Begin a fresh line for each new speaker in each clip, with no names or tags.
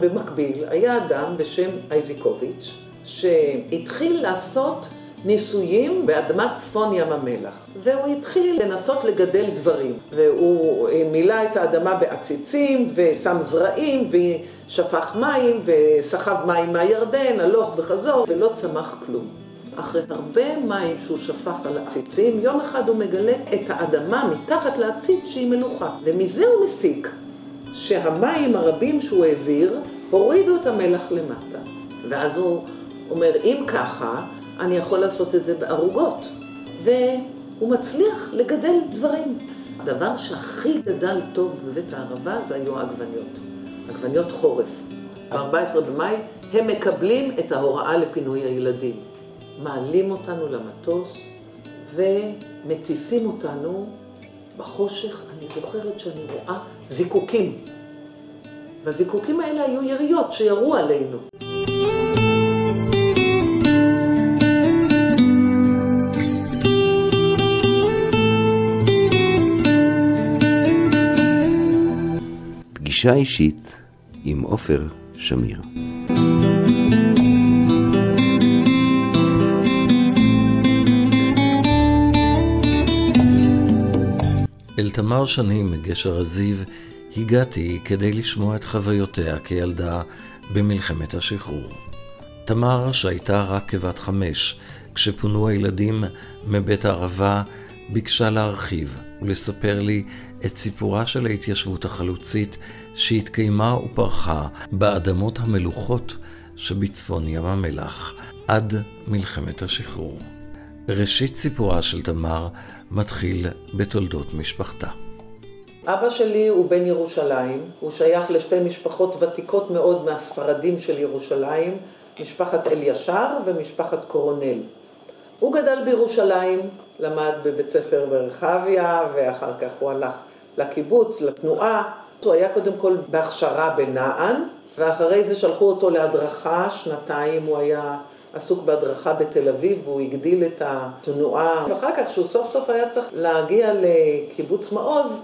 במקביל היה אדם בשם אייזיקוביץ', שהתחיל לעשות ניסויים באדמת צפון ים המלח. והוא התחיל לנסות לגדל דברים. והוא מילא את האדמה בעציצים, ושם זרעים, ושפך מים, וסחב מים מהירדן, הלוך וחזור, ולא צמח כלום. אחרי הרבה מים שהוא שפך על העציצים, יום אחד הוא מגלה את האדמה מתחת לעציץ שהיא מלוכה. ומזה הוא מסיק שהמים הרבים שהוא העביר, הורידו את המלח למטה. ואז הוא אומר, אם ככה, אני יכול לעשות את זה בערוגות. והוא מצליח לגדל דברים. הדבר שהכי גדל טוב בבית הערבה זה היו העגבניות. עגבניות חורף. ב-14 במאי הם מקבלים את ההוראה לפינוי הילדים. מעלים אותנו למטוס ומטיסים אותנו בחושך. אני זוכרת שאני רואה זיקוקים. והזיקוקים האלה היו יריות שירו עלינו.
פגישה אישית עם עופר שמיר.
אל תמר שנים מגשר הזיו הגעתי כדי לשמוע את חוויותיה כילדה במלחמת השחרור. תמר, שהייתה רק כבת חמש, כשפונו הילדים מבית הערבה, ביקשה להרחיב ולספר לי את סיפורה של ההתיישבות החלוצית שהתקיימה ופרחה באדמות המלוכות שבצפון ים המלח עד מלחמת השחרור. ראשית סיפורה של תמר מתחיל בתולדות משפחתה.
אבא שלי הוא בן ירושלים, הוא שייך לשתי משפחות ותיקות מאוד מהספרדים של ירושלים, משפחת אלישר ומשפחת קורונל. הוא גדל בירושלים, למד בבית ספר ברחביה, ואחר כך הוא הלך לקיבוץ, לתנועה. הוא היה קודם כל בהכשרה בנען, ואחרי זה שלחו אותו להדרכה, שנתיים הוא היה עסוק בהדרכה בתל אביב, והוא הגדיל את התנועה. ואחר כך, כשהוא סוף סוף היה צריך להגיע לקיבוץ מעוז,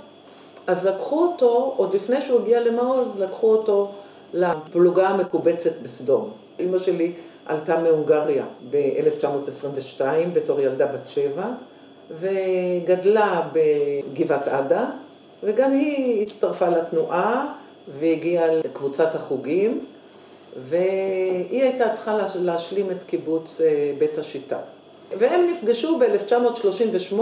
אז לקחו אותו, עוד לפני שהוא הגיע למעוז, לקחו אותו לפלוגה המקובצת בסדום. אימא שלי עלתה מהונגריה ב-1922 בתור ילדה בת שבע, וגדלה בגבעת עדה, וגם היא הצטרפה לתנועה והגיעה לקבוצת החוגים, והיא הייתה צריכה להשלים את קיבוץ בית השיטה. והם נפגשו ב-1938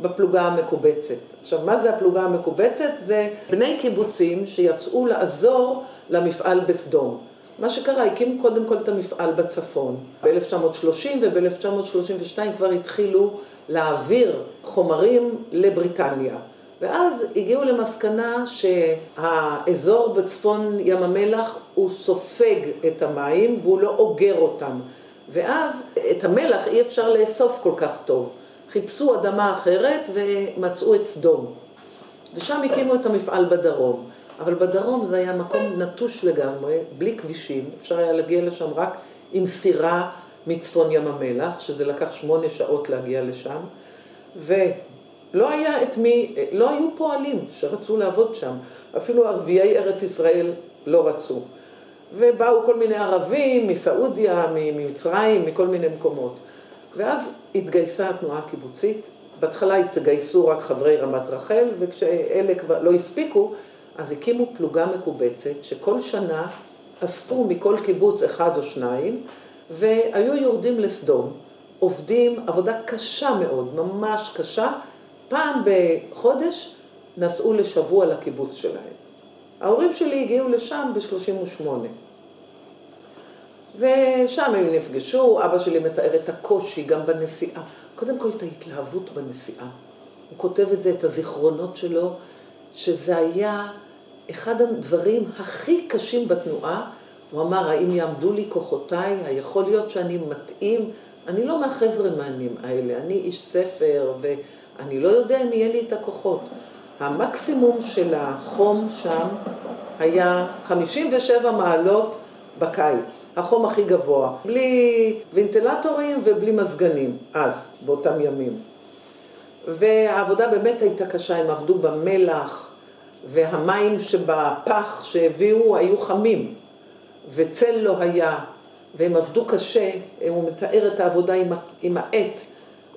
בפלוגה המקובצת. עכשיו, מה זה הפלוגה המקובצת? זה בני קיבוצים שיצאו לעזור למפעל בסדום. מה שקרה, הקימו קודם כל את המפעל בצפון. ב-1930 וב-1932 כבר התחילו להעביר חומרים לבריטניה. ואז הגיעו למסקנה שהאזור בצפון ים המלח הוא סופג את המים והוא לא אוגר אותם. ואז את המלח אי אפשר לאסוף כל כך טוב. חיפשו אדמה אחרת ומצאו את סדום. ושם הקימו את המפעל בדרום. אבל בדרום זה היה מקום נטוש לגמרי, בלי כבישים, אפשר היה להגיע לשם רק עם סירה מצפון ים המלח, שזה לקח שמונה שעות להגיע לשם, ולא היה את מי, לא היו פועלים שרצו לעבוד שם, אפילו ערביי ארץ ישראל לא רצו. ובאו כל מיני ערבים מסעודיה, ממצרים, מכל מיני מקומות. ואז התגייסה התנועה הקיבוצית, בהתחלה התגייסו רק חברי רמת רחל, וכשאלה כבר לא הספיקו, אז הקימו פלוגה מקובצת, שכל שנה אספו מכל קיבוץ אחד או שניים, והיו יורדים לסדום, עובדים עבודה קשה מאוד, ממש קשה, פעם בחודש נסעו לשבוע לקיבוץ שלהם. ההורים שלי הגיעו לשם ב-38. ושם הם נפגשו, אבא שלי מתאר את הקושי גם בנסיעה, קודם כל את ההתלהבות בנסיעה. הוא כותב את זה, את הזיכרונות שלו, שזה היה אחד הדברים הכי קשים בתנועה. הוא אמר, האם יעמדו לי כוחותיי? היכול להיות שאני מתאים? אני לא מהחבר'ה מענים האלה, אני איש ספר ואני לא יודע אם יהיה לי את הכוחות. המקסימום של החום שם היה 57 מעלות בקיץ, החום הכי גבוה, בלי ונטילטורים ובלי מזגנים, אז, באותם ימים. והעבודה באמת הייתה קשה, הם עבדו במלח, והמים שבפח שהביאו היו חמים, וצל לא היה, והם עבדו קשה, הוא מתאר את העבודה עם, העט,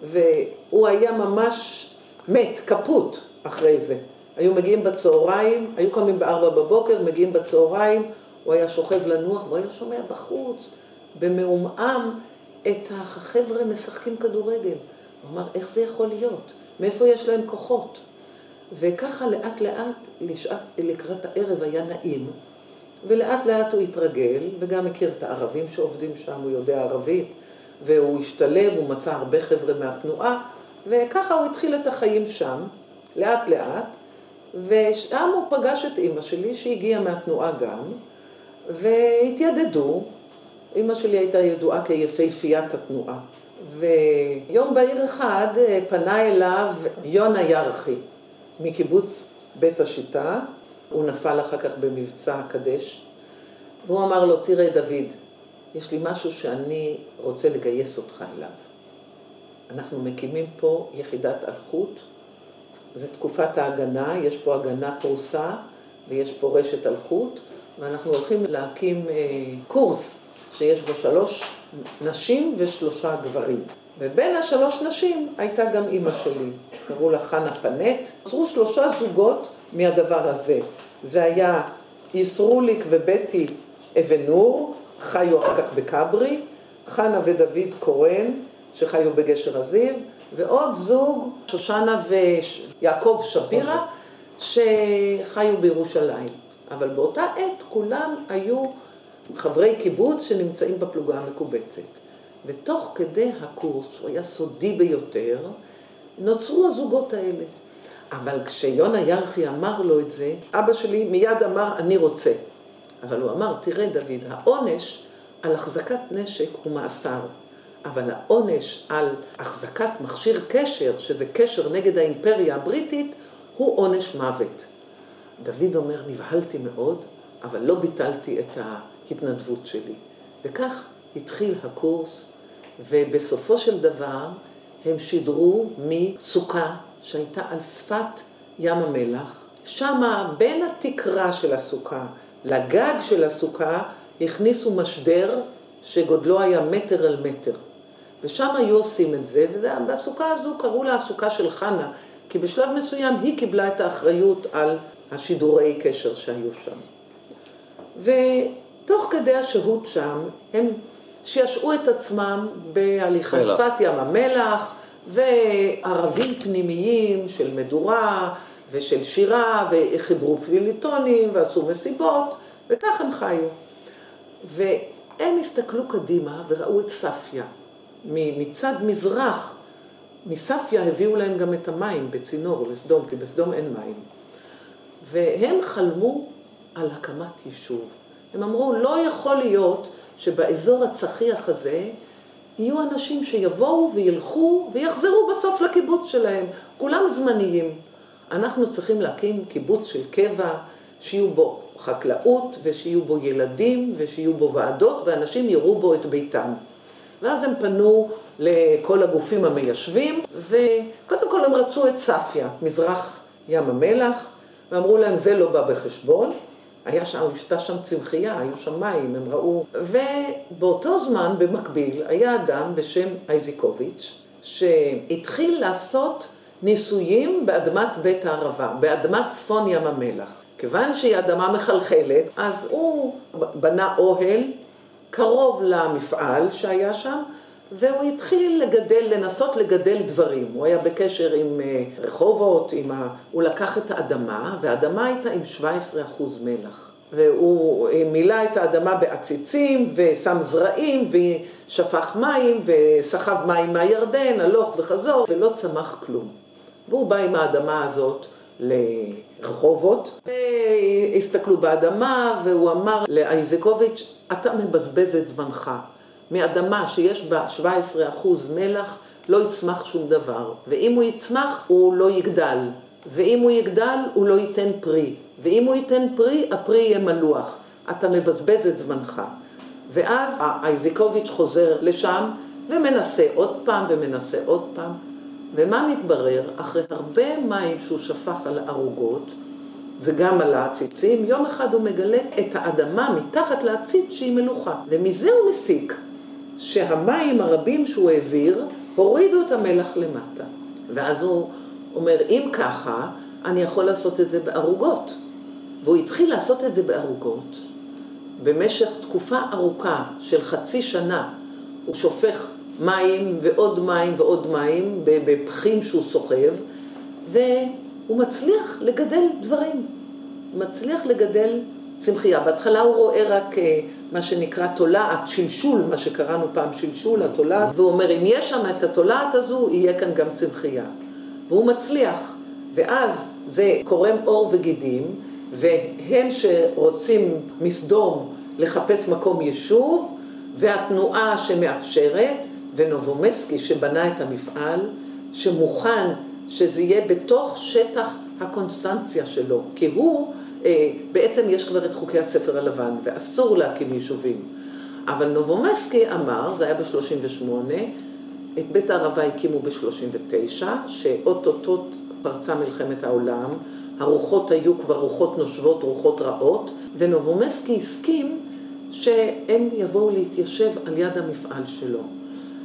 והוא היה ממש מת, כפות אחרי זה. היו מגיעים בצהריים, היו קמים בארבע בבוקר, מגיעים בצהריים, הוא היה שוכב לנוח, הוא היה שומע בחוץ, במעומעם, את החבר'ה משחקים כדורגל. הוא אמר, איך זה יכול להיות? מאיפה יש להם כוחות? וככה לאט לאט, לשעת, לקראת הערב היה נעים, ולאט לאט הוא התרגל, וגם הכיר את הערבים שעובדים שם, הוא יודע ערבית, והוא השתלב, הוא מצא הרבה חבר'ה מהתנועה, וככה הוא התחיל את החיים שם, לאט לאט, ושם הוא פגש את אימא שלי, שהגיעה מהתנועה גם, והתיידדו. אימא שלי הייתה ידועה כיפהפיית התנועה. ויום בהיר אחד אה, פנה אליו יונה ירחי מקיבוץ בית השיטה, הוא נפל אחר כך במבצע הקדש, והוא אמר לו, תראה דוד, יש לי משהו שאני רוצה לגייס אותך אליו. אנחנו מקימים פה יחידת אלחוט, זו תקופת ההגנה, יש פה הגנה פרוסה ויש פה רשת אלחוט, ואנחנו הולכים להקים אה, קורס שיש בו שלוש נשים ושלושה גברים. ובין השלוש נשים הייתה גם אימא שלי, קראו לה חנה פנט. נוצרו שלושה זוגות מהדבר הזה. זה היה ישרוליק ובטי אבן נור, חיו אחר כך בכברי, חנה ודוד קורן, שחיו בגשר הזיו, ועוד זוג, שושנה ויעקב שפירא, שחיו בירושלים. אבל באותה עת כולם היו חברי קיבוץ שנמצאים בפלוגה המקובצת. ותוך כדי הקורס, שהוא היה סודי ביותר, נוצרו הזוגות האלה. אבל כשיונה ירחי אמר לו את זה, אבא שלי מיד אמר, אני רוצה. אבל הוא אמר, תראה דוד, העונש על החזקת נשק הוא מאסר. אבל העונש על החזקת מכשיר קשר, שזה קשר נגד האימפריה הבריטית, הוא עונש מוות. דוד אומר, נבהלתי מאוד, אבל לא ביטלתי את ההתנדבות שלי. וכך התחיל הקורס, ובסופו של דבר הם שידרו מסוכה שהייתה על שפת ים המלח. שמה, בין התקרה של הסוכה לגג של הסוכה, הכניסו משדר שגודלו היה מטר על מטר. ושם היו עושים את זה, והסוכה הזו קראו לה הסוכה של חנה, כי בשלב מסוים היא קיבלה את האחריות על השידורי קשר שהיו שם. ותוך כדי השהות שם, הם שעשעו את עצמם בהליכה שפת ים המלח, וערבים פנימיים של מדורה ושל שירה, וחיברו פליליטונים ועשו מסיבות, וכך הם חיו. והם הסתכלו קדימה וראו את ספיה. מצד מזרח, מספיה הביאו להם גם את המים בצינור לסדום, כי בסדום אין מים. והם חלמו על הקמת יישוב. הם אמרו, לא יכול להיות שבאזור הצחיח הזה יהיו אנשים שיבואו וילכו ויחזרו בסוף לקיבוץ שלהם. כולם זמניים. אנחנו צריכים להקים קיבוץ של קבע, שיהיו בו חקלאות ושיהיו בו ילדים ושיהיו בו ועדות ואנשים יראו בו את ביתם. ואז הם פנו לכל הגופים המיישבים, וקודם כל הם רצו את ספיה, מזרח ים המלח, ואמרו להם זה לא בא בחשבון. היה שם, הייתה שם צמחייה, היו שם מים, הם ראו. ובאותו זמן, במקביל, היה אדם בשם אייזיקוביץ', שהתחיל לעשות ניסויים באדמת בית הערבה, באדמת צפון ים המלח. כיוון שהיא אדמה מחלחלת, אז הוא בנה אוהל קרוב למפעל שהיה שם, והוא התחיל לגדל, לנסות לגדל דברים. הוא היה בקשר עם אה, רחובות, עם ה... הוא לקח את האדמה, והאדמה הייתה עם 17% מלח. והוא אה, מילא את האדמה בעציצים, ושם זרעים, ושפך מים, וסחב מים מהירדן, הלוך וחזור, ולא צמח כלום. והוא בא עם האדמה הזאת לרחובות, והסתכלו באדמה, והוא אמר לאייזקוביץ', אתה מבזבז את זמנך. מאדמה שיש בה 17% מלח, לא יצמח שום דבר. ואם הוא יצמח, הוא לא יגדל. ואם הוא יגדל, הוא לא ייתן פרי. ואם הוא ייתן פרי, הפרי יהיה מלוח. אתה מבזבז את זמנך. ואז אייזיקוביץ' חוזר לשם, ומנסה עוד פעם, ומנסה עוד פעם. ומה מתברר? אחרי הרבה מים שהוא שפך על הערוגות, וגם על העציצים, יום אחד הוא מגלה את האדמה מתחת לעציץ שהיא מלוכה. ומזה הוא מסיק שהמים הרבים שהוא העביר, הורידו את המלח למטה. ואז הוא אומר, אם ככה, אני יכול לעשות את זה בערוגות. והוא התחיל לעשות את זה בערוגות. במשך תקופה ארוכה של חצי שנה הוא שופך מים ועוד מים ועוד מים בפחים שהוא סוחב, והוא מצליח לגדל דברים. מצליח לגדל צמחייה. בהתחלה הוא רואה רק אה, מה שנקרא תולעת, שלשול, מה שקראנו פעם שלשול, התולעת, והוא אומר, אם יש שם את התולעת הזו, יהיה כאן גם צמחייה. והוא מצליח, ואז זה קורם עור וגידים, והם שרוצים מסדום לחפש מקום יישוב, והתנועה שמאפשרת, ונובומייסקי שבנה את המפעל, שמוכן שזה יהיה בתוך שטח הקונצסיה שלו, כי הוא, בעצם יש כבר את חוקי הספר הלבן, ואסור להקים יישובים. אבל נובומייסקי אמר, זה היה ב-38, את בית הערבה הקימו ב-39, שאוטוטו פרצה מלחמת העולם, הרוחות היו כבר רוחות נושבות, רוחות רעות, ונובומסקי הסכים שהם יבואו להתיישב על יד המפעל שלו.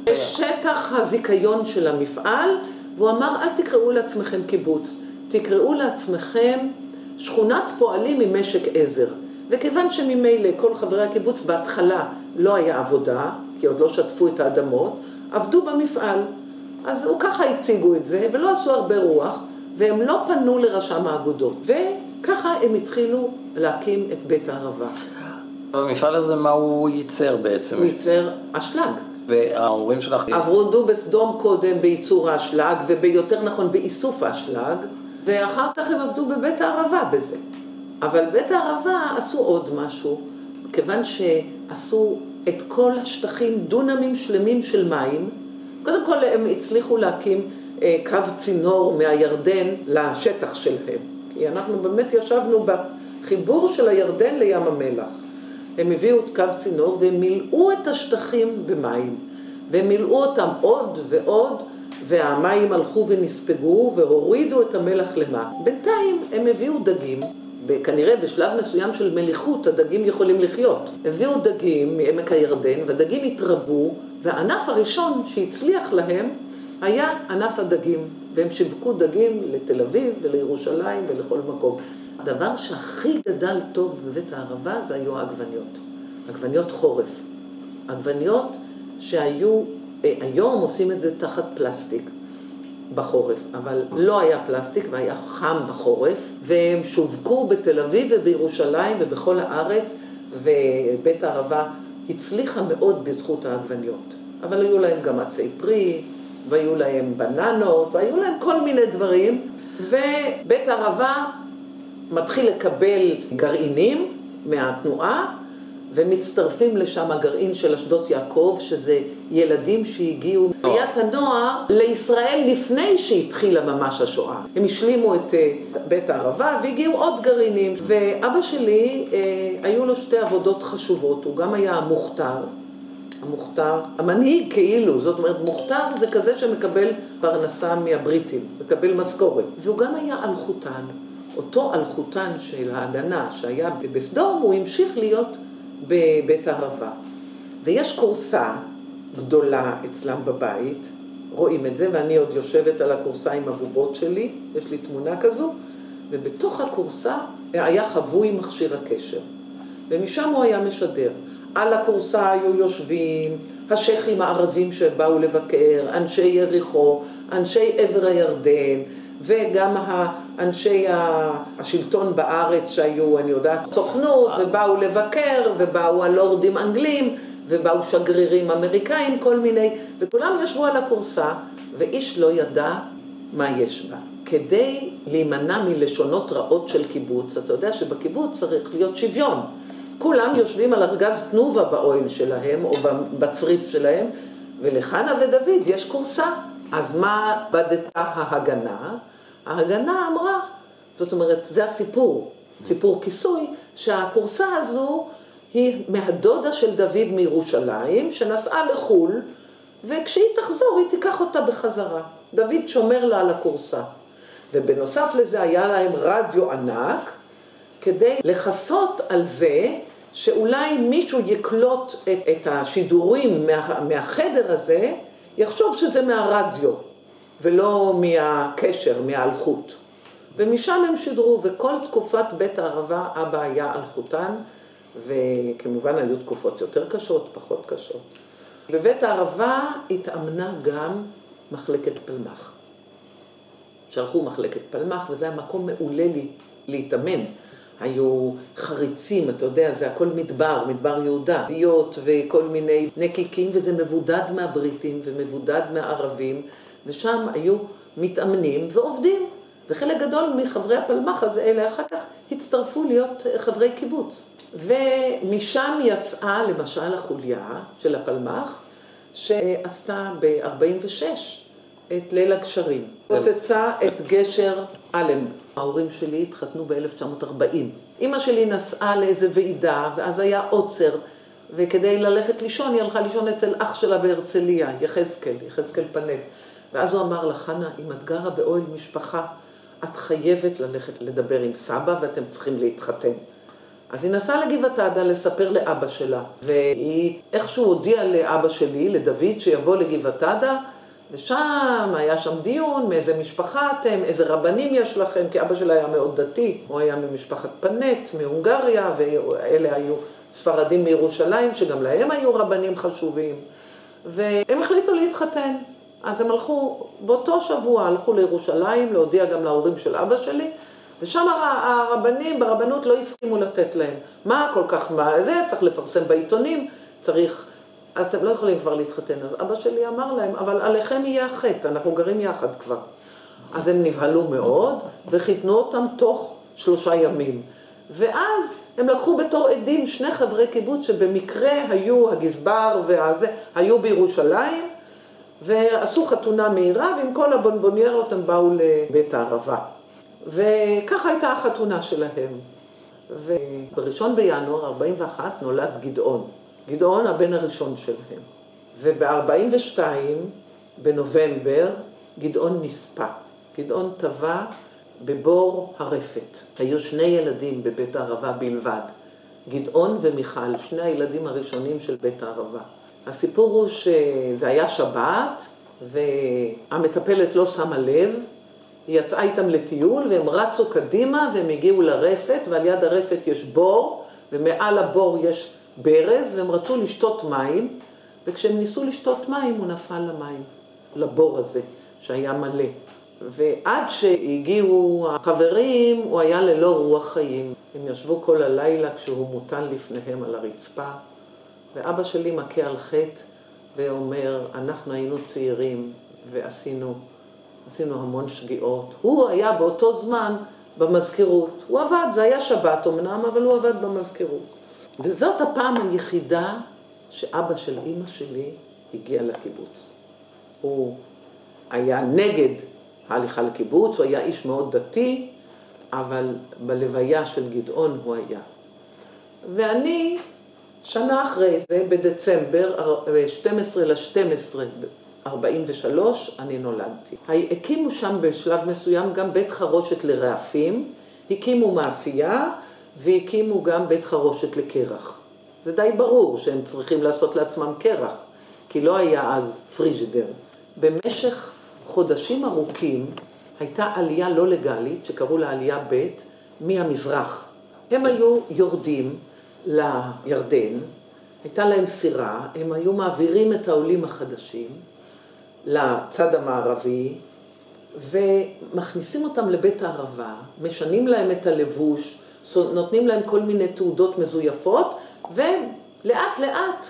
בשטח הזיכיון של המפעל, והוא אמר, אל תקראו לעצמכם קיבוץ, תקראו לעצמכם שכונת פועלים עם משק עזר. וכיוון שממילא כל חברי הקיבוץ בהתחלה לא היה עבודה, כי עוד לא שטפו את האדמות, עבדו במפעל. אז הוא ככה הציגו את זה, ולא עשו הרבה רוח, והם לא פנו לרשם האגודות. וככה הם התחילו להקים את בית הערבה.
במפעל הזה מה הוא ייצר בעצם?
הוא ייצר אשלג.
וההורים שלך...
עברו בסדום קודם בייצור האשלג, וביותר נכון באיסוף האשלג, ואחר כך הם עבדו בבית הערבה בזה. אבל בית הערבה עשו עוד משהו, כיוון שעשו את כל השטחים, דונמים שלמים של מים, קודם כל הם הצליחו להקים אה, קו צינור מהירדן לשטח שלהם. כי אנחנו באמת ישבנו בחיבור של הירדן לים המלח. הם הביאו את קו צינור והם מילאו את השטחים במים. והם מילאו אותם עוד ועוד, והמים הלכו ונספגו והורידו את המלח למה. בינתיים הם הביאו דגים, כנראה בשלב מסוים של מליחות הדגים יכולים לחיות. הביאו דגים מעמק הירדן, והדגים התרבו, והענף הראשון שהצליח להם היה ענף הדגים, והם שיווקו דגים לתל אביב ולירושלים ולכל מקום. הדבר שהכי גדל טוב בבית הערבה זה היו העגבניות. עגבניות חורף. עגבניות שהיו, היום עושים את זה תחת פלסטיק בחורף, אבל לא היה פלסטיק והיה חם בחורף, והם שווקו בתל אביב ובירושלים ובכל הארץ, ובית הערבה הצליחה מאוד בזכות העגבניות. אבל היו להם גם עצי פרי, והיו להם בננות, והיו להם כל מיני דברים, ובית הערבה מתחיל לקבל גרעינים מהתנועה, ומצטרפים לשם הגרעין של אשדות יעקב, שזה ילדים שהגיעו מעיית הנוער לישראל לפני שהתחילה ממש השואה. הם השלימו את אה, בית הערבה והגיעו עוד גרעינים. ואבא שלי, אה, היו לו שתי עבודות חשובות, הוא גם היה מוכתר, המוכתר, המנהיג כאילו, זאת אומרת מוכתר זה כזה שמקבל פרנסה מהבריטים, מקבל משכורת, והוא גם היה אלחוטן. אותו אלחוטן של ההגנה שהיה בסדום, הוא המשיך להיות בבית הערבה. ויש כורסה גדולה אצלם בבית, רואים את זה, ואני עוד יושבת על הכורסה עם הבובות שלי, יש לי תמונה כזו, ובתוך הכורסה היה חבוי מכשיר הקשר. ומשם הוא היה משדר. על הכורסה היו יושבים השייחים הערבים שבאו לבקר, אנשי יריחו, אנשי עבר הירדן, וגם אנשי השלטון בארץ שהיו, אני יודעת, סוכנות, ובאו לבקר, ובאו הלורדים אנגלים, ובאו שגרירים אמריקאים, כל מיני, וכולם ישבו על הכורסה, ואיש לא ידע מה יש בה. כדי להימנע מלשונות רעות של קיבוץ, אתה יודע שבקיבוץ צריך להיות שוויון. כולם יושבים על ארגז תנובה באוהל שלהם, או בצריף שלהם, ולחנה ודוד יש כורסה. אז מה בדתה ההגנה? ההגנה אמרה, זאת אומרת, זה הסיפור, סיפור כיסוי, שהכורסה הזו היא מהדודה של דוד מירושלים, שנסעה לחו"ל, וכשהיא תחזור היא תיקח אותה בחזרה. דוד שומר לה על הכורסה. ובנוסף לזה היה להם רדיו ענק, כדי לכסות על זה שאולי מישהו יקלוט את, את השידורים מה, מהחדר הזה, יחשוב שזה מהרדיו, ולא מהקשר, מהאלחוט. ומשם הם שידרו, וכל תקופת בית הערבה אבא היה אלחוטן, וכמובן היו תקופות יותר קשות, פחות קשות. בבית הערבה התאמנה גם מחלקת פלמ"ח. שלחו מחלקת פלמ"ח, וזה היה מקום מעולה לי להתאמן. היו חריצים, אתה יודע, זה הכל מדבר, מדבר יהודה, דיות וכל מיני נקיקים, וזה מבודד מהבריטים ומבודד מהערבים, ושם היו מתאמנים ועובדים. וחלק גדול מחברי הפלמ"ח הזה, אלה אחר כך הצטרפו להיות חברי קיבוץ. ומשם יצאה למשל החוליה של הפלמ"ח, שעשתה ב-46 את ליל הגשרים. פוצצה את גשר אלם. ההורים שלי התחתנו ב-1940. אימא שלי נסעה לאיזה ועידה, ואז היה עוצר, וכדי ללכת לישון, היא הלכה לישון אצל אח שלה בהרצליה, יחזקאל, יחזקאל פנט. ואז הוא אמר לה, חנה, אם את גרה באוהל משפחה, את חייבת ללכת לדבר עם סבא ואתם צריכים להתחתן. אז היא נסעה לגבעת עדה לספר לאבא שלה, והיא איכשהו הודיעה לאבא שלי, לדוד, שיבוא לגבעת עדה, ושם היה שם דיון, מאיזה משפחה אתם, איזה רבנים יש לכם, כי אבא שלה היה מאוד דתי, הוא היה ממשפחת פנט, מהונגריה, ואלה היו ספרדים מירושלים, שגם להם היו רבנים חשובים, והם החליטו להתחתן. אז הם הלכו, באותו שבוע הלכו לירושלים, להודיע גם להורים של אבא שלי, ושם הרבנים ברבנות לא הסכימו לתת להם. מה כל כך, מה זה, צריך לפרסם בעיתונים, צריך, אתם לא יכולים כבר להתחתן. אז אבא שלי אמר להם, אבל עליכם יהיה החטא, אנחנו גרים יחד כבר. אז הם נבהלו מאוד, וחיתנו אותם תוך שלושה ימים. ואז הם לקחו בתור עדים שני חברי קיבוץ שבמקרה היו הגזבר והזה, היו בירושלים, ועשו חתונה מהירה, ועם כל הבונבוניירות הם באו לבית הערבה. וככה הייתה החתונה שלהם. ובראשון בינואר 41 נולד גדעון. גדעון הבן הראשון שלהם. וב-42 בנובמבר גדעון נספה. גדעון טבע בבור הרפת. היו שני ילדים בבית הערבה בלבד, גדעון ומיכל, שני הילדים הראשונים של בית הערבה. הסיפור הוא שזה היה שבת, והמטפלת לא שמה לב, היא יצאה איתם לטיול, והם רצו קדימה, והם הגיעו לרפת, ועל יד הרפת יש בור, ומעל הבור יש ברז, והם רצו לשתות מים, וכשהם ניסו לשתות מים, הוא נפל למים, לבור הזה, שהיה מלא. ועד שהגיעו החברים, הוא היה ללא רוח חיים. הם ישבו כל הלילה כשהוא מוטל לפניהם על הרצפה, ואבא שלי מכה על חטא ואומר, אנחנו היינו צעירים ועשינו עשינו המון שגיאות. הוא היה באותו זמן במזכירות. הוא עבד, זה היה שבת אמנם, אבל הוא עבד במזכירות. וזאת הפעם היחידה שאבא של אימא שלי הגיע לקיבוץ. הוא היה נגד ההליכה לקיבוץ, הוא היה איש מאוד דתי, אבל בלוויה של גדעון הוא היה. ואני, שנה אחרי זה, בדצמבר, 12 ל-12 43 אני נולדתי. הקימו שם בשלב מסוים גם בית חרושת לרעפים, הקימו מאפייה והקימו גם בית חרושת לקרח. זה די ברור שהם צריכים לעשות לעצמם קרח, כי לא היה אז פריג'דר. במשך חודשים ארוכים הייתה עלייה לא לגלית, שקראו לה עלייה ב', מהמזרח. הם היו יורדים לירדן, הייתה להם סירה, הם היו מעבירים את העולים החדשים, לצד המערבי, ומכניסים אותם לבית הערבה, משנים להם את הלבוש, נותנים להם כל מיני תעודות מזויפות, ולאט לאט,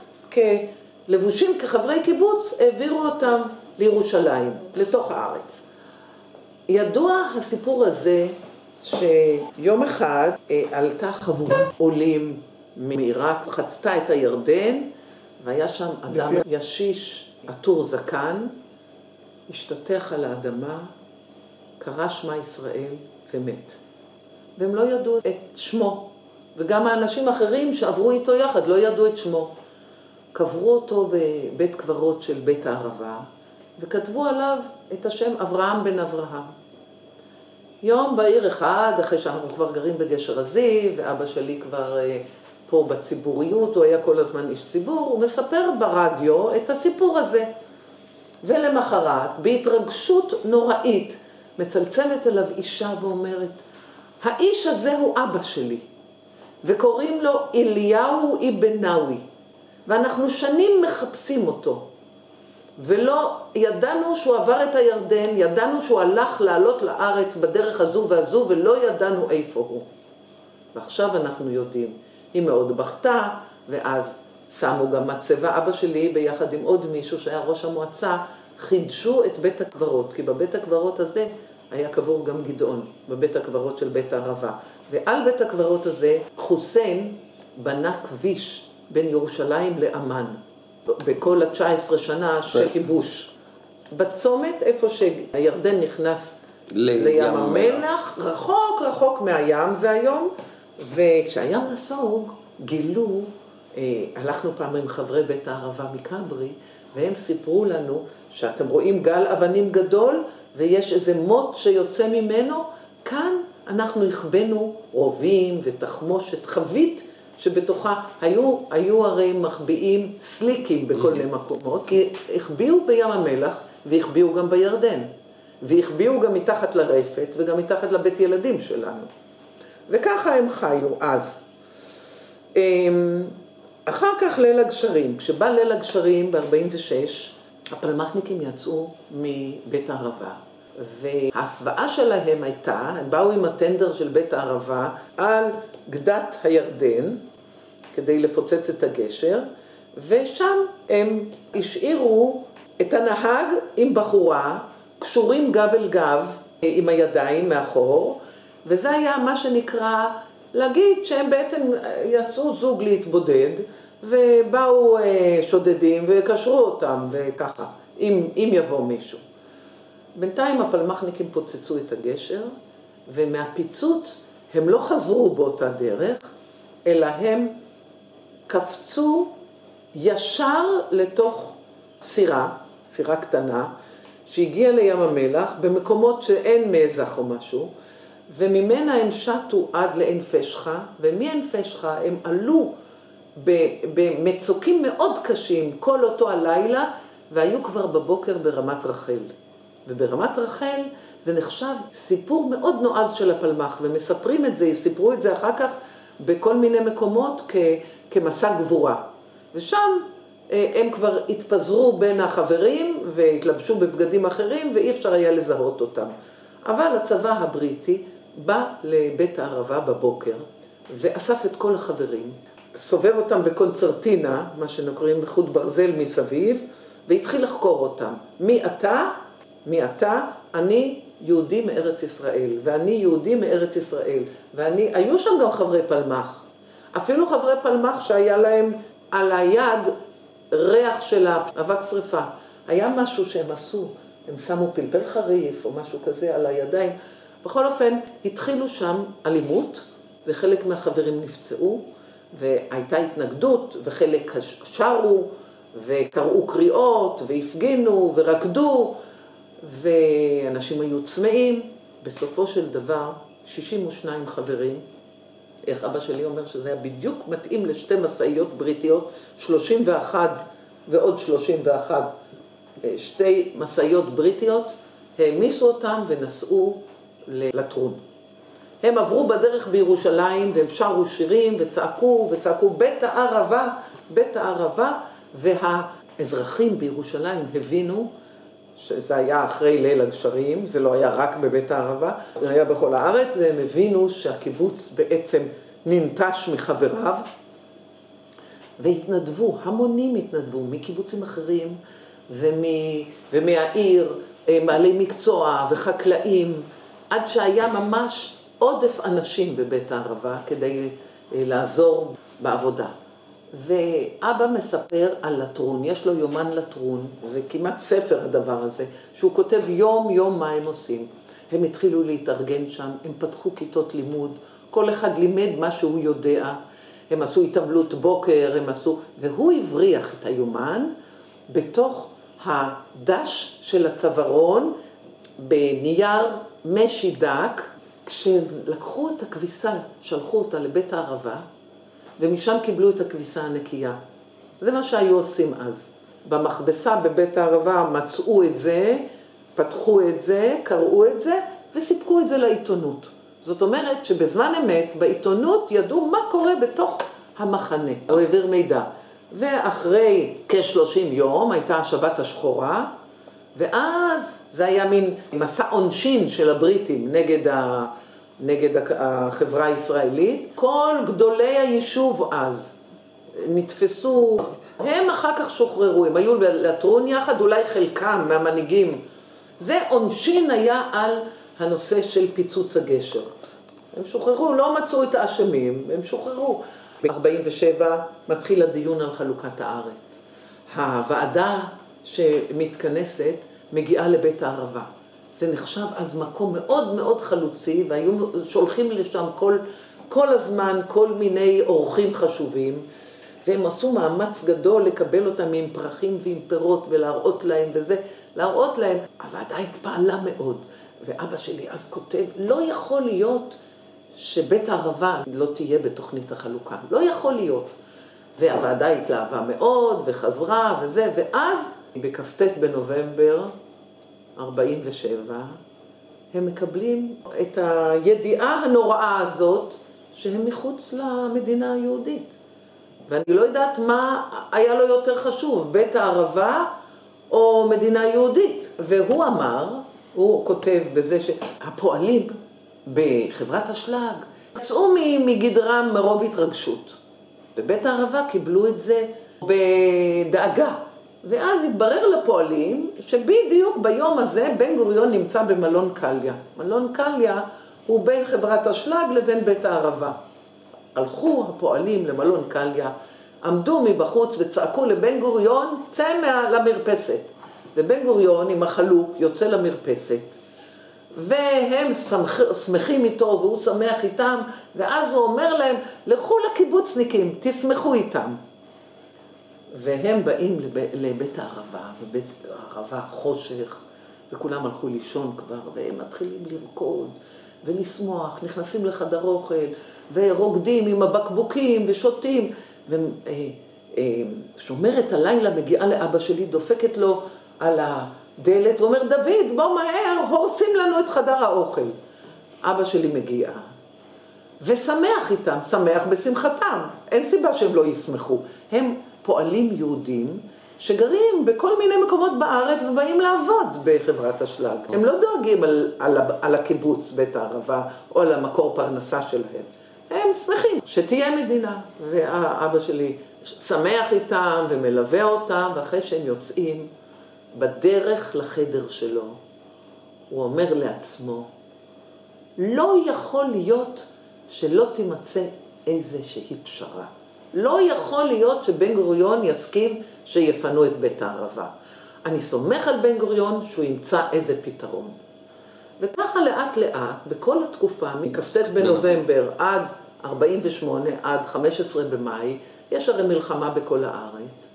כלבושים, כחברי קיבוץ, העבירו אותם לירושלים, לתוך הארץ. ידוע הסיפור הזה שיום אחד אה, עלתה חבורה עולים מעיראק, חצתה את הירדן, והיה שם אדם ישיש, עטור זקן, השתטח על האדמה קרא שמע ישראל ומת. והם לא ידעו את שמו, וגם האנשים האחרים שעברו איתו יחד לא ידעו את שמו. קברו אותו בבית קברות של בית הערבה, וכתבו עליו את השם אברהם בן אברהם. יום בהיר אחד, אחרי שאנחנו כבר גרים בגשר הזיו, ואבא שלי כבר אה, פה בציבוריות, הוא היה כל הזמן איש ציבור, הוא מספר ברדיו את הסיפור הזה. ולמחרת, בהתרגשות נוראית, מצלצלת אליו אישה ואומרת, האיש הזה הוא אבא שלי, וקוראים לו אליהו אבנאווי, ואנחנו שנים מחפשים אותו. ולא, ידענו שהוא עבר את הירדן, ידענו שהוא הלך לעלות לארץ בדרך הזו והזו, ולא ידענו איפה הוא. ועכשיו אנחנו יודעים. היא מאוד בכתה, ואז שמו גם מצבה. אבא שלי, ביחד עם עוד מישהו שהיה ראש המועצה, חידשו את בית הקברות, כי בבית הקברות הזה היה קבור גם גדעון, בבית הקברות של בית הערבה. ועל בית הקברות הזה חוסיין בנה כביש בין ירושלים לאמן. בכל ה-19 שנה של כיבוש. בצומת, איפה שהירדן נכנס לים המלח, רחוק רחוק מהים זה היום, וכשהים נסוג, גילו, אה, הלכנו פעם עם חברי בית הערבה מכברי, והם סיפרו לנו שאתם רואים גל אבנים גדול, ויש איזה מוט שיוצא ממנו, כאן אנחנו החבאנו רובים ותחמושת, חבית שבתוכה היו, היו הרי מחביאים סליקים בכל מיני מקומות, כי החביאו בים המלח והחביאו גם בירדן, והחביאו גם מתחת לרפת וגם מתחת לבית ילדים שלנו. וככה הם חיו אז. אמ, אחר כך ליל הגשרים, כשבא ליל הגשרים ב-46, הפלמחניקים יצאו מבית הערבה. וההסוואה שלהם הייתה, הם באו עם הטנדר של בית הערבה על גדת הירדן, כדי לפוצץ את הגשר, ושם הם השאירו את הנהג עם בחורה, קשורים גב אל גב עם הידיים מאחור, וזה היה מה שנקרא להגיד שהם בעצם יעשו זוג להתבודד, ובאו אה, שודדים וקשרו אותם וככה, אם, אם יבוא מישהו. בינתיים הפלמחניקים פוצצו את הגשר, ומהפיצוץ הם לא חזרו באותה דרך, אלא הם קפצו ישר לתוך סירה, סירה קטנה, שהגיעה לים המלח, במקומות שאין מזח או משהו, וממנה הם שטו עד לעין פשחה, ומעין פשחה הם עלו במצוקים מאוד קשים כל אותו הלילה, והיו כבר בבוקר ברמת רחל. וברמת רחל זה נחשב סיפור מאוד נועז של הפלמ"ח, ומספרים את זה, סיפרו את זה אחר כך בכל מיני מקומות כ... כמסע גבורה. ושם אה, הם כבר התפזרו בין החברים והתלבשו בבגדים אחרים ואי אפשר היה לזהות אותם. אבל הצבא הבריטי בא לבית הערבה בבוקר ואסף את כל החברים, סובב אותם בקונצרטינה, מה שנקראים בחוט ברזל מסביב, והתחיל לחקור אותם. מי אתה? מי אתה? אני יהודי מארץ ישראל, ואני יהודי מארץ ישראל, ואני, היו שם גם חברי פלמ"ח, אפילו חברי פלמ"ח שהיה להם על היד ריח של אבק שרפה. היה משהו שהם עשו, הם שמו פלפל חריף או משהו כזה על הידיים. בכל אופן, התחילו שם אלימות, וחלק מהחברים נפצעו, והייתה התנגדות, וחלק שרו, וקראו קריאות, והפגינו, ורקדו, ואנשים היו צמאים. בסופו של דבר, 62 חברים איך אבא שלי אומר שזה היה בדיוק מתאים לשתי משאיות בריטיות, 31 ועוד 31, אה, שתי משאיות בריטיות, העמיסו אותם ונסעו ללטרון. הם עברו בדרך בירושלים והם שרו שירים וצעקו וצעקו בית הערבה, בית הערבה, והאזרחים בירושלים הבינו שזה היה אחרי ליל הגשרים, זה לא היה רק בבית הערבה, זה היה בכל הארץ, והם הבינו שהקיבוץ בעצם ננטש מחבריו, והתנדבו, המונים התנדבו, מקיבוצים אחרים ומ, ומהעיר, אה, בעלי מקצוע וחקלאים, עד שהיה ממש עודף אנשים בבית הערבה כדי אה, לעזור בעבודה. ואבא מספר על לטרון, יש לו יומן לטרון, זה כמעט ספר הדבר הזה, שהוא כותב יום יום מה הם עושים. הם התחילו להתארגן שם, הם פתחו כיתות לימוד, כל אחד לימד מה שהוא יודע, הם עשו התעמלות בוקר, הם עשו... והוא הבריח את היומן בתוך הדש של הצווארון בנייר משי דק, כשלקחו את הכביסה, שלחו אותה לבית הערבה, ומשם קיבלו את הכביסה הנקייה. זה מה שהיו עושים אז. במכבסה בבית הערבה מצאו את זה, פתחו את זה, קראו את זה, וסיפקו את זה לעיתונות. זאת אומרת שבזמן אמת, בעיתונות ידעו מה קורה בתוך המחנה, או העביר מידע. ואחרי כ-30 יום הייתה השבת השחורה, ואז זה היה מין מסע עונשין של הבריטים נגד, ה, נגד החברה הישראלית. כל גדולי היישוב אז נתפסו, הם אחר כך שוחררו, הם היו לטרון יחד, אולי חלקם מהמנהיגים. זה עונשין היה על הנושא של פיצוץ הגשר. הם שוחררו, לא מצאו את האשמים, הם שוחררו. ב-47 מתחיל הדיון על חלוקת הארץ. הוועדה שמתכנסת מגיעה לבית הערבה. זה נחשב אז מקום מאוד מאוד חלוצי, והיו שולחים לשם כל, כל הזמן כל מיני אורחים חשובים, והם עשו מאמץ גדול לקבל אותם עם פרחים ועם פירות ולהראות להם וזה, להראות להם. הוועדה התפעלה מאוד, ואבא שלי אז כותב, לא יכול להיות שבית הערבה לא תהיה בתוכנית החלוקה. לא יכול להיות. והוועדה התלהבה מאוד, וחזרה, וזה, ואז בכ"ט בנובמבר 47, הם מקבלים את הידיעה הנוראה הזאת שהם מחוץ למדינה היהודית. ואני לא יודעת מה היה לו יותר חשוב, בית הערבה או מדינה יהודית. והוא אמר, הוא כותב בזה שהפועלים בחברת אשלג, יצאו מגדרם מרוב התרגשות. בבית הערבה קיבלו את זה בדאגה. ואז התברר לפועלים שבדיוק ביום הזה בן גוריון נמצא במלון קליה. מלון קליה הוא בין חברת אשלג לבין בית הערבה. הלכו הפועלים למלון קליה, עמדו מבחוץ וצעקו לבן גוריון, צא למרפסת. ובן גוריון עם החלוק יוצא למרפסת. והם שמח, שמחים איתו והוא שמח איתם, ואז הוא אומר להם, לכו לקיבוצניקים, תשמחו איתם. והם באים לב, לבית הערבה, ובית הערבה חושך, וכולם הלכו לישון כבר, והם מתחילים לרקוד ולשמוח, נכנסים לחדר אוכל, ורוקדים עם הבקבוקים ושותים. ושומרת הלילה מגיעה לאבא שלי, דופקת לו על ה... דלת ואומר, דוד, בוא מהר, הורסים לנו את חדר האוכל. אבא שלי מגיע, ושמח איתם, שמח בשמחתם. אין סיבה שהם לא ישמחו. הם פועלים יהודים שגרים בכל מיני מקומות בארץ ובאים לעבוד בחברת אשלג. הם לא דואגים על, על, על הקיבוץ, בית הערבה, או על המקור פרנסה שלהם. הם שמחים שתהיה מדינה. ואבא שלי שמח איתם ומלווה אותם, ואחרי שהם יוצאים, בדרך לחדר שלו, הוא אומר לעצמו, לא יכול להיות שלא תימצא איזושהי פשרה. לא יכול להיות שבן גוריון יסכים שיפנו את בית הערבה. אני סומך על בן גוריון שהוא ימצא איזה פתרון. וככה לאט לאט, בכל התקופה, מכ"ט בנובמבר עד 48, עד 15 במאי, יש הרי מלחמה בכל הארץ.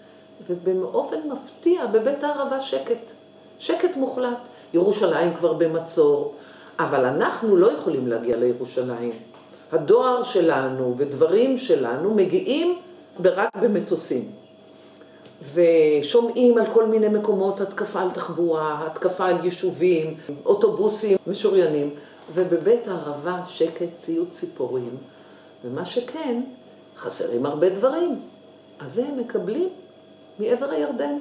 ובאופן מפתיע בבית הערבה שקט. שקט מוחלט. ירושלים כבר במצור, אבל אנחנו לא יכולים להגיע לירושלים. הדואר שלנו ודברים שלנו מגיעים רק במטוסים. ושומעים על כל מיני מקומות התקפה על תחבורה, התקפה על יישובים, אוטובוסים משוריינים, ובבית הערבה שקט ציוד ציפורים, ומה שכן, חסרים הרבה דברים. אז הם מקבלים מעבר הירדן.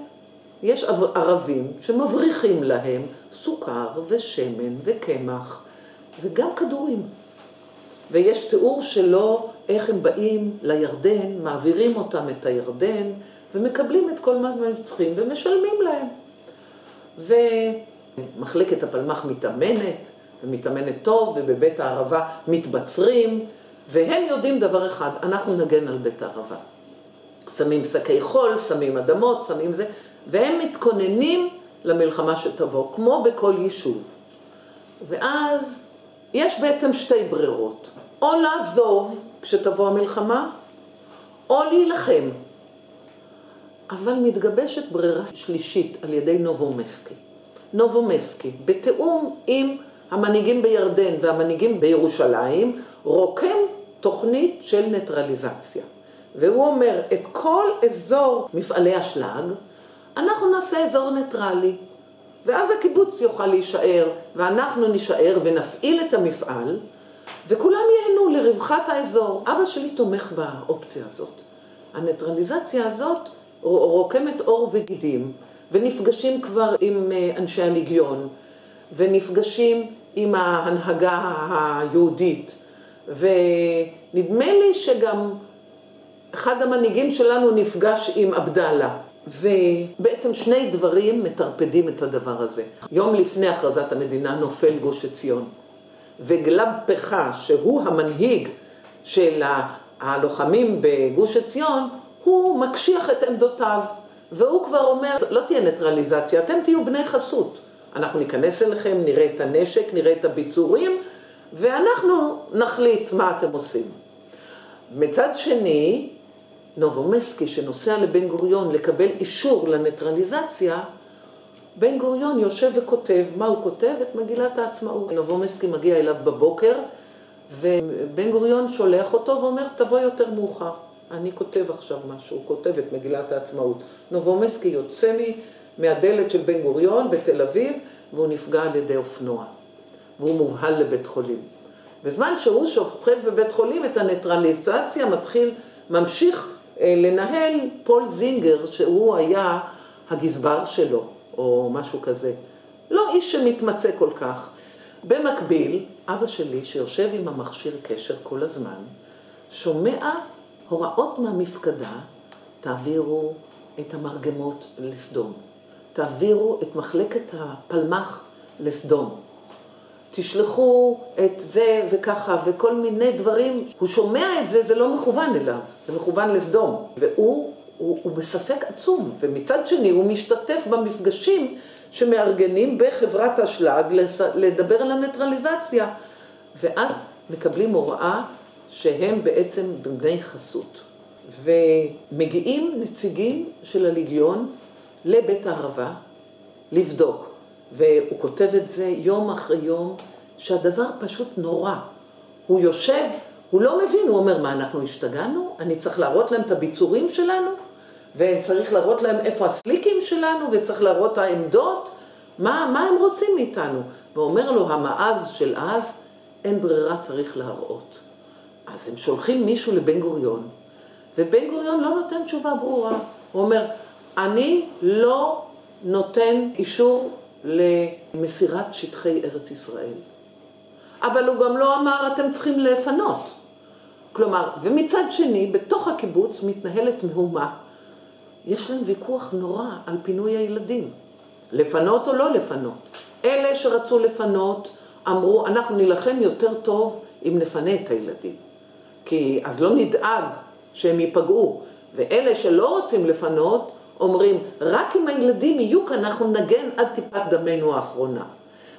יש ערבים שמבריחים להם סוכר ושמן וקמח וגם כדורים. ויש תיאור שלו איך הם באים לירדן, מעבירים אותם את הירדן ומקבלים את כל מה שהם צריכים ומשלמים להם. ומחלקת הפלמ"ח מתאמנת, ומתאמנת טוב, ובבית הערבה מתבצרים, והם יודעים דבר אחד, אנחנו נגן על בית הערבה. שמים שקי חול, שמים אדמות, שמים זה, והם מתכוננים למלחמה שתבוא, כמו בכל יישוב. ואז יש בעצם שתי ברירות, או לעזוב כשתבוא המלחמה, או להילחם. אבל מתגבשת ברירה שלישית על ידי נובומסקי. נובומסקי, בתיאום עם המנהיגים בירדן והמנהיגים בירושלים, רוקם תוכנית של ניטרליזציה. והוא אומר, את כל אזור מפעלי אשלג, אנחנו נעשה אזור ניטרלי. ואז הקיבוץ יוכל להישאר, ואנחנו נישאר ונפעיל את המפעל, וכולם ייהנו לרווחת האזור. אבא שלי תומך באופציה הזאת. הניטרליזציה הזאת רוקמת עור וגידים, ונפגשים כבר עם אה, אנשי הליגיון, ונפגשים עם ההנהגה היהודית, ונדמה לי שגם אחד המנהיגים שלנו נפגש עם עבדאללה. ובעצם שני דברים מטרפדים את הדבר הזה. יום לפני הכרזת המדינה נופל גוש עציון, וגלב פחה, שהוא המנהיג של הלוחמים בגוש עציון, הוא מקשיח את עמדותיו, והוא כבר אומר, לא תהיה ניטרליזציה, אתם תהיו בני חסות. אנחנו ניכנס אליכם, נראה את הנשק, נראה את הביצורים, ואנחנו נחליט מה אתם עושים. מצד שני, נובומסקי, שנוסע לבן גוריון לקבל אישור לניטרליזציה, בן גוריון יושב וכותב, מה הוא כותב? את מגילת העצמאות. נובומסקי מגיע אליו בבוקר, ובן גוריון שולח אותו ואומר, תבוא יותר מאוחר. אני כותב עכשיו משהו, הוא כותב את מגילת העצמאות. נובומסקי יוצא מהדלת של בן גוריון בתל אביב, והוא נפגע על ידי אופנוע, והוא מובהל לבית חולים. בזמן שהוא שוכב בבית חולים, את הניטרליזציה מתחיל, ממשיך אה, לנהל פול זינגר, שהוא היה הגזבר שלו, או משהו כזה. לא איש שמתמצא כל כך. במקביל, אבא שלי, שיושב עם המכשיר קשר כל הזמן, שומע הוראות מהמפקדה, תעבירו את המרגמות לסדום, תעבירו את מחלקת הפלמ"ח לסדום, תשלחו את זה וככה וכל מיני דברים. הוא שומע את זה, זה לא מכוון אליו, זה מכוון לסדום. והוא הוא, הוא בספק עצום, ומצד שני הוא משתתף במפגשים שמארגנים בחברת אשלג לדבר על הניטרליזציה. ואז מקבלים הוראה שהם בעצם בני חסות. ומגיעים נציגים של הליגיון לבית הערבה לבדוק. והוא כותב את זה יום אחרי יום, שהדבר פשוט נורא. הוא יושב, הוא לא מבין, הוא אומר, מה, אנחנו השתגענו? אני צריך להראות להם את הביצורים שלנו? וצריך להראות להם איפה הסליקים שלנו, וצריך להראות העמדות? מה, מה הם רוצים מאיתנו? ואומר לו המעז של אז, אין ברירה, צריך להראות. אז הם שולחים מישהו לבן גוריון, ובן גוריון לא נותן תשובה ברורה. הוא אומר, אני לא נותן אישור למסירת שטחי ארץ ישראל. אבל הוא גם לא אמר, אתם צריכים לפנות. כלומר, ומצד שני, בתוך הקיבוץ מתנהלת מהומה. יש להם ויכוח נורא על פינוי הילדים. לפנות או לא לפנות. אלה שרצו לפנות אמרו, אנחנו נילחם יותר טוב אם נפנה את הילדים. כי אז לא נדאג שהם ייפגעו. ואלה שלא רוצים לפנות, אומרים, רק אם הילדים יהיו כאן, אנחנו נגן עד טיפת דמנו האחרונה.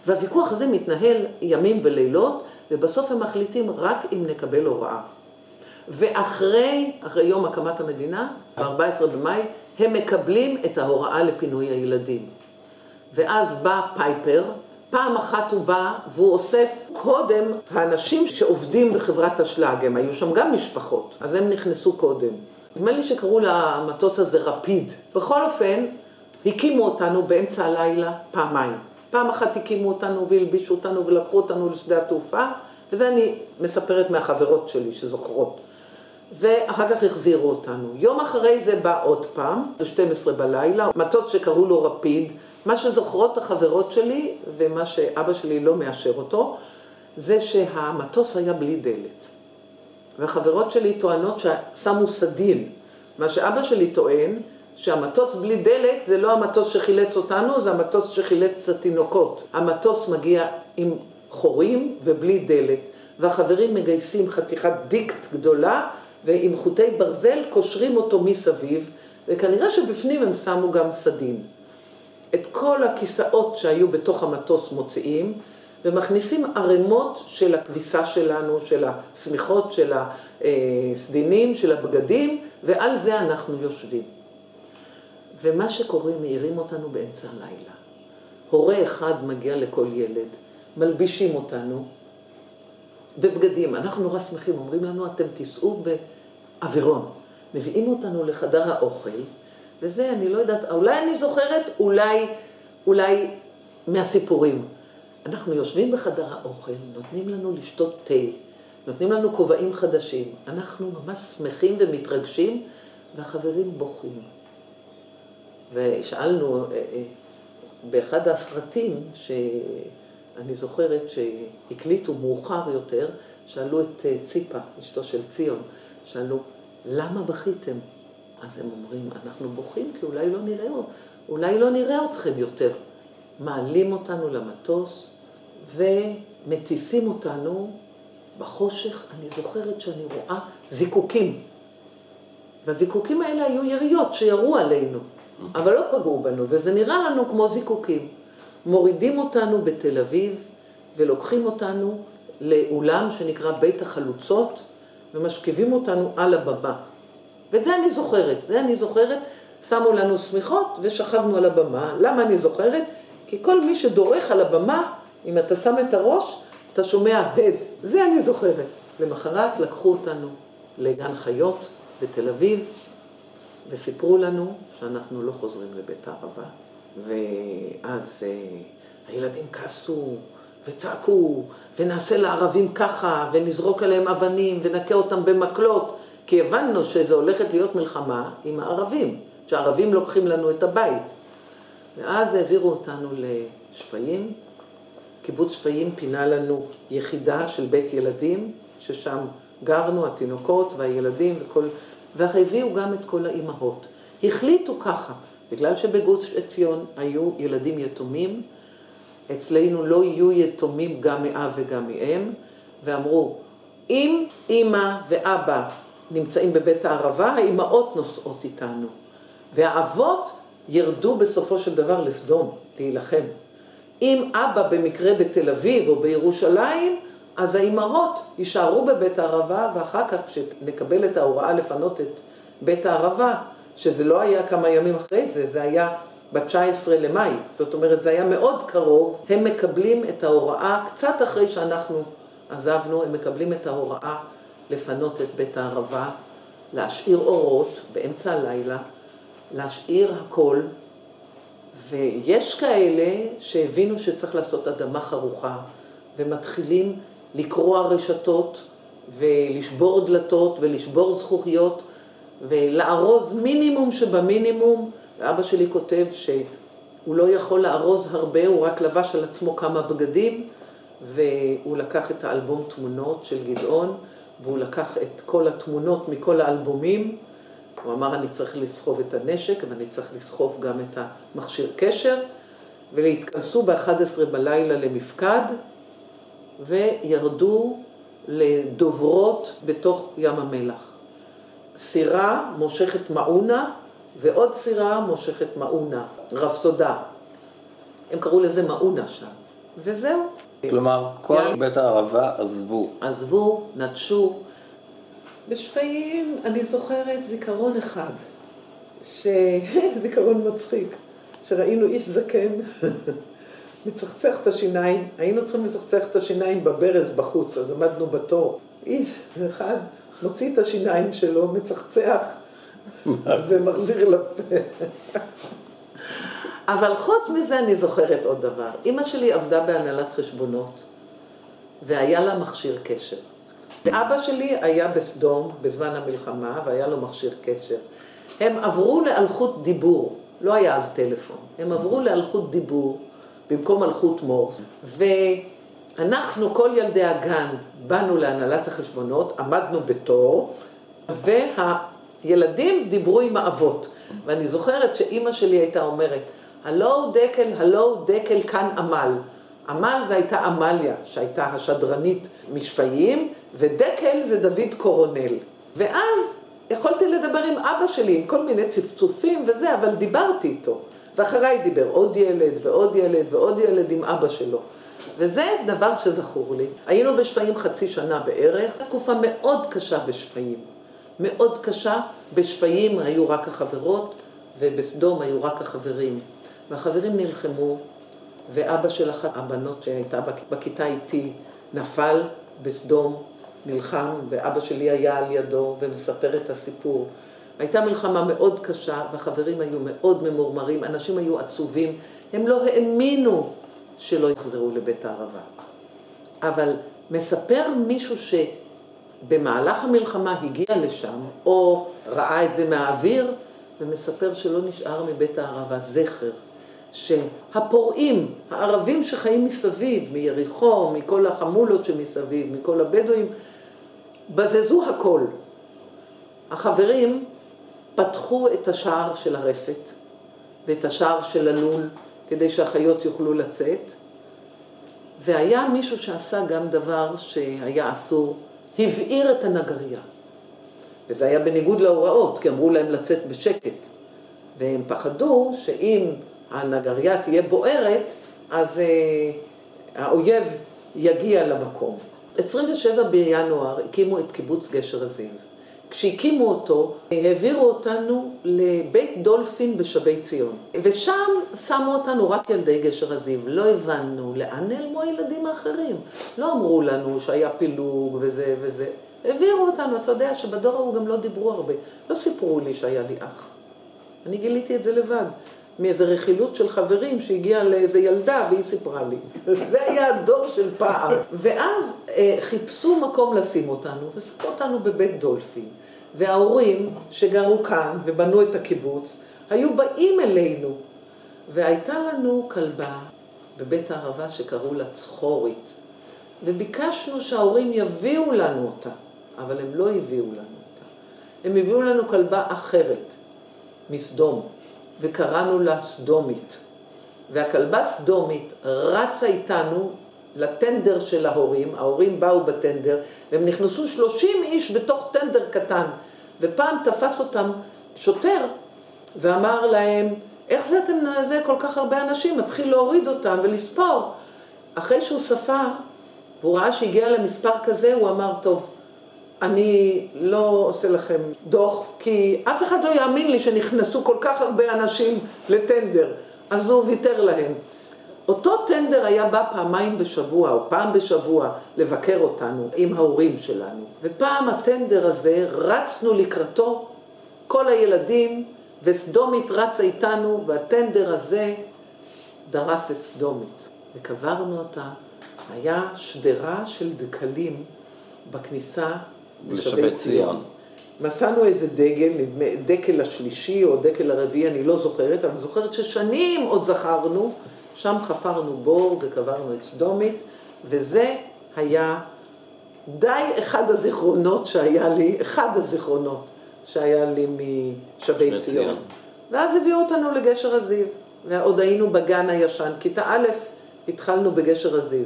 והוויכוח הזה מתנהל ימים ולילות, ובסוף הם מחליטים רק אם נקבל הוראה. ואחרי, אחרי יום הקמת המדינה, ב-14 במאי, הם מקבלים את ההוראה לפינוי הילדים. ואז בא פייפר, פעם אחת הוא בא והוא אוסף קודם האנשים שעובדים בחברת אשלג, הם היו שם גם משפחות, אז הם נכנסו קודם. נדמה לי שקראו למטוס הזה רפיד. בכל אופן, הקימו אותנו באמצע הלילה פעמיים. פעם אחת הקימו אותנו והלבישו אותנו ולקחו אותנו לשדה התעופה, וזה אני מספרת מהחברות שלי שזוכרות. ואחר כך החזירו אותנו. יום אחרי זה בא עוד פעם, ב-12 בלילה, מטוס שקראו לו רפיד. מה שזוכרות החברות שלי, ומה שאבא שלי לא מאשר אותו, זה שהמטוס היה בלי דלת. והחברות שלי טוענות ששמו סדין. מה שאבא שלי טוען, שהמטוס בלי דלת זה לא המטוס שחילץ אותנו, זה המטוס שחילץ את התינוקות. המטוס מגיע עם חורים ובלי דלת, והחברים מגייסים חתיכת דיקט גדולה, ועם חוטי ברזל קושרים אותו מסביב, וכנראה שבפנים הם שמו גם סדין. את כל הכיסאות שהיו בתוך המטוס מוציאים, ומכניסים ערימות של הכביסה שלנו, של השמיכות, של הסדינים, של הבגדים, ועל זה אנחנו יושבים. ומה שקורה, מעירים אותנו באמצע הלילה. הורה אחד מגיע לכל ילד, מלבישים אותנו בבגדים. אנחנו נורא שמחים, אומרים לנו, אתם תיסעו באווירון. מביאים אותנו לחדר האוכל, וזה, אני לא יודעת, אולי אני זוכרת, אולי, אולי מהסיפורים. אנחנו יושבים בחדר האוכל, נותנים לנו לשתות תה, נותנים לנו כובעים חדשים. אנחנו ממש שמחים ומתרגשים, והחברים בוכים. ושאלנו, אה, אה, באחד הסרטים, שאני זוכרת שהקליטו מאוחר יותר, שאלו את אה, ציפה, אשתו של ציון, שאלו, למה בכיתם? אז הם אומרים, אנחנו בוכים כי אולי לא נראה, אולי לא נראה אתכם יותר. מעלים אותנו למטוס ומטיסים אותנו בחושך. אני זוכרת שאני רואה זיקוקים. והזיקוקים האלה היו יריות שירו עלינו, אבל לא פגעו בנו, וזה נראה לנו כמו זיקוקים. מורידים אותנו בתל אביב ולוקחים אותנו לאולם שנקרא בית החלוצות ומשכיבים אותנו על הבמה. ואת זה אני זוכרת, זה אני זוכרת, שמו לנו שמיכות ושכבנו על הבמה. למה אני זוכרת? כי כל מי שדורך על הבמה, אם אתה שם את הראש, אתה שומע הד. זה אני זוכרת. למחרת לקחו אותנו לגן חיות בתל אביב, וסיפרו לנו שאנחנו לא חוזרים לבית הערבה. ואז אה, הילדים כעסו וצעקו, ונעשה לערבים ככה, ונזרוק עליהם אבנים, ונכה אותם במקלות, כי הבנו שזו הולכת להיות מלחמה עם הערבים, שהערבים לוקחים לנו את הבית. ואז העבירו אותנו לשפיים. קיבוץ שפיים פינה לנו יחידה של בית ילדים, ששם גרנו, התינוקות והילדים וכל... והביאו גם את כל האימהות. החליטו ככה, בגלל שבגוש עציון היו ילדים יתומים, אצלנו לא יהיו יתומים גם מאב וגם מאם, ואמרו, אם אימא ואבא נמצאים בבית הערבה, האימהות נוסעות איתנו. והאבות ירדו בסופו של דבר לסדום, להילחם. אם אבא במקרה בתל אביב או בירושלים, אז האימהות יישארו בבית הערבה, ואחר כך כשנקבל את ההוראה לפנות את בית הערבה, שזה לא היה כמה ימים אחרי זה, זה היה ב-19 למאי, זאת אומרת זה היה מאוד קרוב, הם מקבלים את ההוראה קצת אחרי שאנחנו עזבנו, הם מקבלים את ההוראה לפנות את בית הערבה, להשאיר אורות באמצע הלילה, להשאיר הכל, ויש כאלה שהבינו שצריך לעשות אדמה חרוכה, ומתחילים לקרוע רשתות, ולשבור דלתות, ולשבור זכוכיות, ולארוז מינימום שבמינימום, ואבא שלי כותב שהוא לא יכול לארוז הרבה, הוא רק לבש על עצמו כמה בגדים, והוא לקח את האלבום תמונות של גדעון, והוא לקח את כל התמונות מכל האלבומים, הוא אמר, אני צריך לסחוב את הנשק, ואני צריך לסחוב גם את המכשיר קשר, ולהתכנסו ב-11 בלילה למפקד, וירדו לדוברות בתוך ים המלח. סירה מושכת מעונה, ועוד סירה מושכת מעונה, רפסודה. הם קראו לזה מעונה שם, וזהו.
כלומר, כל בית הערבה עזבו.
עזבו, נטשו. בשפיים אני זוכרת זיכרון אחד, ש... זיכרון מצחיק, שראינו איש זקן מצחצח את השיניים, היינו צריכים לצחצח את השיניים בברז בחוץ, אז עמדנו בתור. איש אחד מוציא את השיניים שלו, מצחצח ומחזיר לפה. אבל חוץ מזה אני זוכרת עוד דבר. אימא שלי עבדה בהנהלת חשבונות, והיה לה מכשיר קשר. ואבא שלי היה בסדום בזמן המלחמה, והיה לו מכשיר קשר. הם עברו לאלחוט דיבור, לא היה אז טלפון, הם עברו לאלחוט דיבור במקום אלחוט מורס, ואנחנו, כל ילדי הגן, באנו להנהלת החשבונות, עמדנו בתור, והילדים דיברו עם האבות. ואני זוכרת שאימא שלי הייתה אומרת, הלו דקל, הלו דקל, כאן עמל. עמל זה הייתה עמליה, שהייתה השדרנית משפיים, ודקל זה דוד קורונל. ואז יכולתי לדבר עם אבא שלי, עם כל מיני צפצופים וזה, אבל דיברתי איתו. ואחריי דיבר עוד ילד ועוד ילד ועוד ילד עם אבא שלו. וזה דבר שזכור לי. היינו בשפיים חצי שנה בערך, תקופה מאוד קשה בשפיים. מאוד קשה, בשפיים היו רק החברות, ובסדום היו רק החברים. והחברים נלחמו, ואבא של אחת הבנות שהייתה בכיתה איתי נפל בסדום, נלחם, ואבא שלי היה על ידו ומספר את הסיפור. הייתה מלחמה מאוד קשה, והחברים היו מאוד ממורמרים, אנשים היו עצובים, הם לא האמינו שלא יחזרו לבית הערבה. אבל מספר מישהו שבמהלך המלחמה הגיע לשם, או ראה את זה מהאוויר, ומספר שלא נשאר מבית הערבה זכר, שהפורעים, הערבים שחיים מסביב, מיריחו, מכל החמולות שמסביב, מכל הבדואים, בזזו הכל. החברים פתחו את השער של הרפת ואת השער של הלול כדי שהחיות יוכלו לצאת, והיה מישהו שעשה גם דבר שהיה אסור, הבעיר את הנגרייה. וזה היה בניגוד להוראות, כי אמרו להם לצאת בשקט. והם פחדו שאם הנגרייה תהיה בוערת, אז אה, האויב יגיע למקום. 27 בינואר הקימו את קיבוץ גשר הזיו. כשהקימו אותו, העבירו אותנו לבית דולפין בשבי ציון. ושם שמו אותנו רק ילדי גשר הזיו. לא הבנו לאן נעלמו הילדים האחרים. לא אמרו לנו שהיה פילוג וזה וזה. העבירו אותנו, אתה יודע שבדור ההוא גם לא דיברו הרבה. לא סיפרו לי שהיה לי אח. אני גיליתי את זה לבד. מאיזה רכילות של חברים שהגיעה לאיזה ילדה והיא סיפרה לי. זה היה הדור של פעם. ואז אה, חיפשו מקום לשים אותנו, ושמו אותנו בבית דולפין. וההורים שגרו כאן ובנו את הקיבוץ, היו באים אלינו. והייתה לנו כלבה בבית הערבה שקראו לה צחורית. וביקשנו שההורים יביאו לנו אותה, אבל הם לא הביאו לנו אותה. הם הביאו לנו כלבה אחרת, מסדום. וקראנו לה סדומית. והכלבה סדומית רצה איתנו לטנדר של ההורים, ההורים באו בטנדר, והם נכנסו 30 איש בתוך טנדר קטן, ופעם תפס אותם שוטר ואמר להם, איך זה אתם, זה כל כך הרבה אנשים, מתחיל להוריד אותם ולספור. אחרי שהוא ספר, והוא ראה שהגיע למספר כזה, הוא אמר, טוב, אני לא עושה לכם דוח, כי אף אחד לא יאמין לי שנכנסו כל כך הרבה אנשים לטנדר, אז הוא ויתר להם. אותו טנדר היה בא פעמיים בשבוע, או פעם בשבוע, לבקר אותנו עם ההורים שלנו. ופעם הטנדר הזה, רצנו לקראתו, כל הילדים, וסדומית רצה איתנו, והטנדר הזה דרס את סדומית. וקברנו אותה, היה שדרה של דקלים בכניסה
לשבי ציון.
מצאנו איזה דגל, דקל השלישי או דקל הרביעי, אני לא זוכרת, אבל זוכרת ששנים עוד זכרנו, שם חפרנו בור וקברנו את סדומית, וזה היה די אחד הזיכרונות שהיה לי, אחד הזיכרונות שהיה לי משבי ציון. ציון. ואז הביאו אותנו לגשר הזיו, ועוד היינו בגן הישן. כיתה א', התחלנו בגשר הזיו.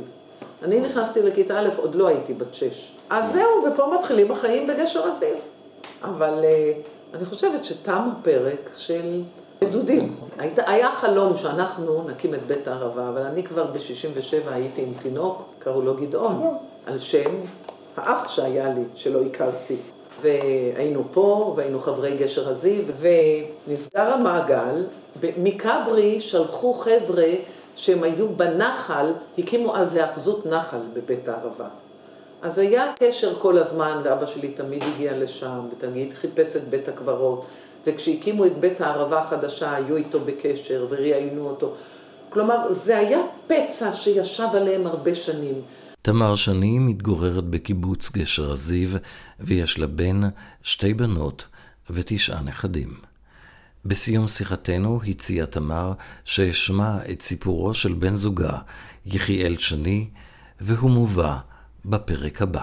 אני נכנסתי לכיתה א', עוד לא הייתי בת שש. אז זהו, ופה מתחילים החיים בגשר הזיו. אבל uh, אני חושבת שתם הפרק של נדודים. היה חלום שאנחנו נקים את בית הערבה, אבל אני כבר ב-67 הייתי עם תינוק, קראו לו גדעון, על שם האח שהיה לי, שלא הכרתי. והיינו פה, והיינו חברי גשר הזיו, ונסגר המעגל. מכברי שלחו חבר'ה שהם היו בנחל, הקימו אז היאחזות נחל בבית הערבה. אז היה קשר כל הזמן, ואבא שלי תמיד הגיע לשם, ותמיד חיפש את בית הקברות, וכשהקימו את בית הערבה החדשה, היו איתו בקשר וראיינו אותו. כלומר, זה היה פצע שישב עליהם הרבה שנים.
תמר שני מתגוררת בקיבוץ גשר הזיו, ויש לה בן, שתי בנות ותשעה נכדים. בסיום שיחתנו הציעה תמר שאשמע את סיפורו של בן זוגה, יחיאל שני, והוא מובא בפרק הבא.